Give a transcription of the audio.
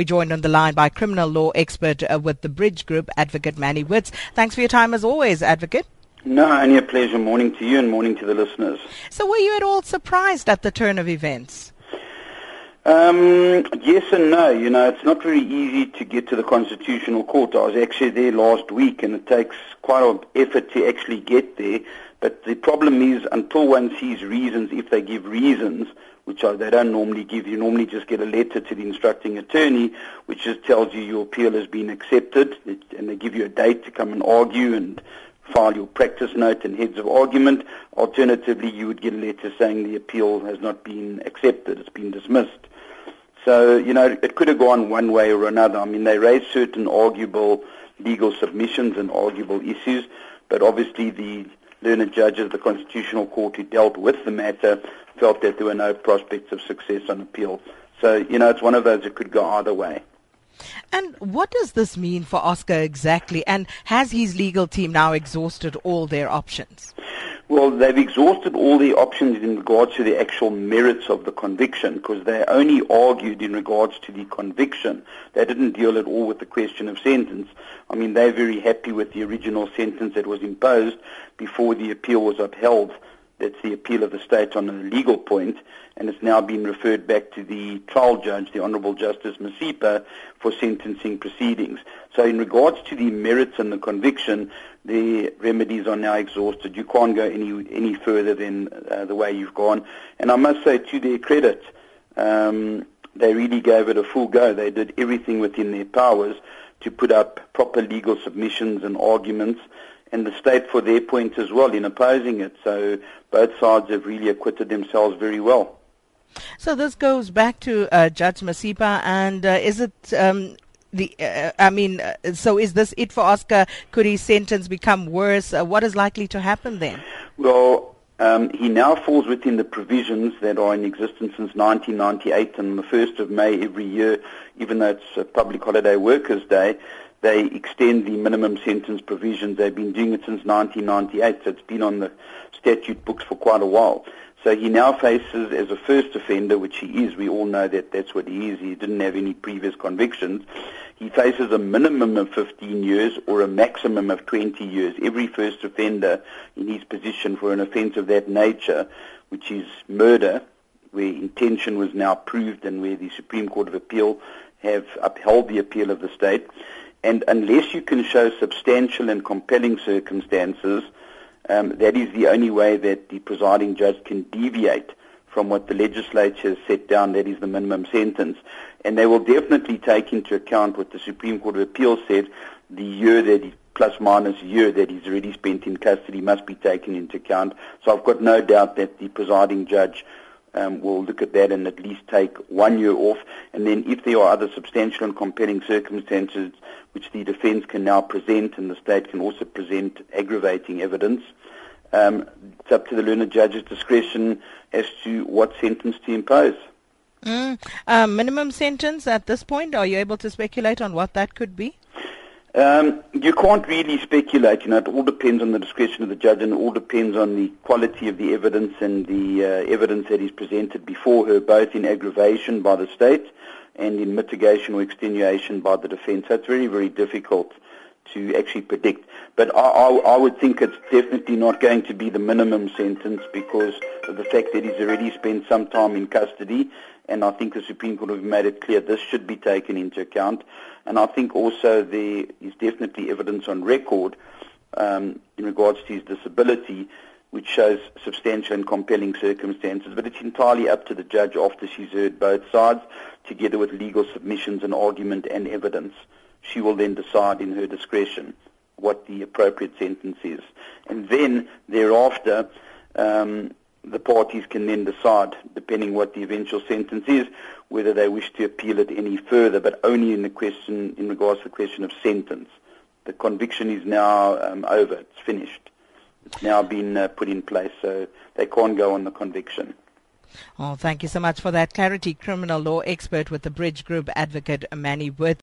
We're joined on the line by criminal law expert uh, with the Bridge Group, Advocate Mannie Witz. Thanks for your time as always, Advocate. No, only a pleasure. Morning to you and morning to the listeners. So, were you at all surprised at the turn of events? Um, yes and no. You know, it's not very easy to get to the Constitutional Court. I was actually there last week, and it takes quite an effort to actually get there. But the problem is, until one sees reasons, if they give reasons, which are, they don't normally give, you normally just get a letter to the instructing attorney, which just tells you your appeal has been accepted, and they give you a date to come and argue and file your practice note and heads of argument. Alternatively, you would get a letter saying the appeal has not been accepted, it's been dismissed. So, you know, it could have gone one way or another. I mean, they raised certain arguable legal submissions and arguable issues, but obviously the learned judges of the Constitutional Court who dealt with the matter felt that there were no prospects of success on appeal. So, you know, it's one of those that could go either way. And what does this mean for Oscar exactly? And has his legal team now exhausted all their options? Well, they've exhausted all the options in regards to the actual merits of the conviction because they only argued in regards to the conviction. They didn't deal at all with the question of sentence. I mean, they're very happy with the original sentence that was imposed before the appeal was upheld. That's the appeal of the state on a legal point, and it's now been referred back to the trial judge, the Honourable Justice Masipa, for sentencing proceedings. So in regards to the merits and the conviction, the remedies are now exhausted. You can't go any any further than uh, the way you've gone. And I must say, to their credit, um, they really gave it a full go. They did everything within their powers to put up proper legal submissions and arguments and the state for their point as well in opposing it. So both sides have really acquitted themselves very well. So this goes back to uh, Judge Masipa, and uh, is it um, the? Uh, I mean, uh, so is this it for Oscar? Could his sentence become worse? Uh, what is likely to happen then? Well. Um, he now falls within the provisions that are in existence since 1998 and the 1st of May every year, even though it's a public holiday workers' day, they extend the minimum sentence provisions. They've been doing it since 1998, so it's been on the statute books for quite a while. So he now faces, as a first offender, which he is, we all know that that's what he is, he didn't have any previous convictions, he faces a minimum of 15 years or a maximum of 20 years. Every first offender in his position for an offence of that nature, which is murder, where intention was now proved and where the Supreme Court of Appeal have upheld the appeal of the state, and unless you can show substantial and compelling circumstances, um, that is the only way that the presiding judge can deviate from what the legislature has set down, that is the minimum sentence. And they will definitely take into account what the Supreme Court of Appeal said, the year that he, plus minus year that he's already spent in custody must be taken into account. So I've got no doubt that the presiding judge um, will look at that and at least take one year off. And then if there are other substantial and compelling circumstances which the defence can now present and the state can also present aggravating evidence, um, it's up to the learned judge's discretion as to what sentence to impose. Mm. Uh, minimum sentence at this point, are you able to speculate on what that could be? Um, you can't really speculate. You know, it all depends on the discretion of the judge, and it all depends on the quality of the evidence and the uh, evidence that is presented before her, both in aggravation by the state and in mitigation or extenuation by the defence. So it's very, very difficult to actually predict. But I, I, I would think it's definitely not going to be the minimum sentence because of the fact that he's already spent some time in custody and I think the Supreme Court have made it clear this should be taken into account. And I think also there is definitely evidence on record um, in regards to his disability, which shows substantial and compelling circumstances. But it's entirely up to the judge after she's heard both sides, together with legal submissions and argument and evidence. She will then decide in her discretion what the appropriate sentence is. And then thereafter, um, the parties can then decide, depending what the eventual sentence is, whether they wish to appeal it any further, but only in the question, in regards to the question of sentence. The conviction is now um, over; it's finished. It's now been uh, put in place, so they can't go on the conviction. Oh, thank you so much for that clarity. Criminal law expert with the Bridge Group, Advocate Mannie Witz.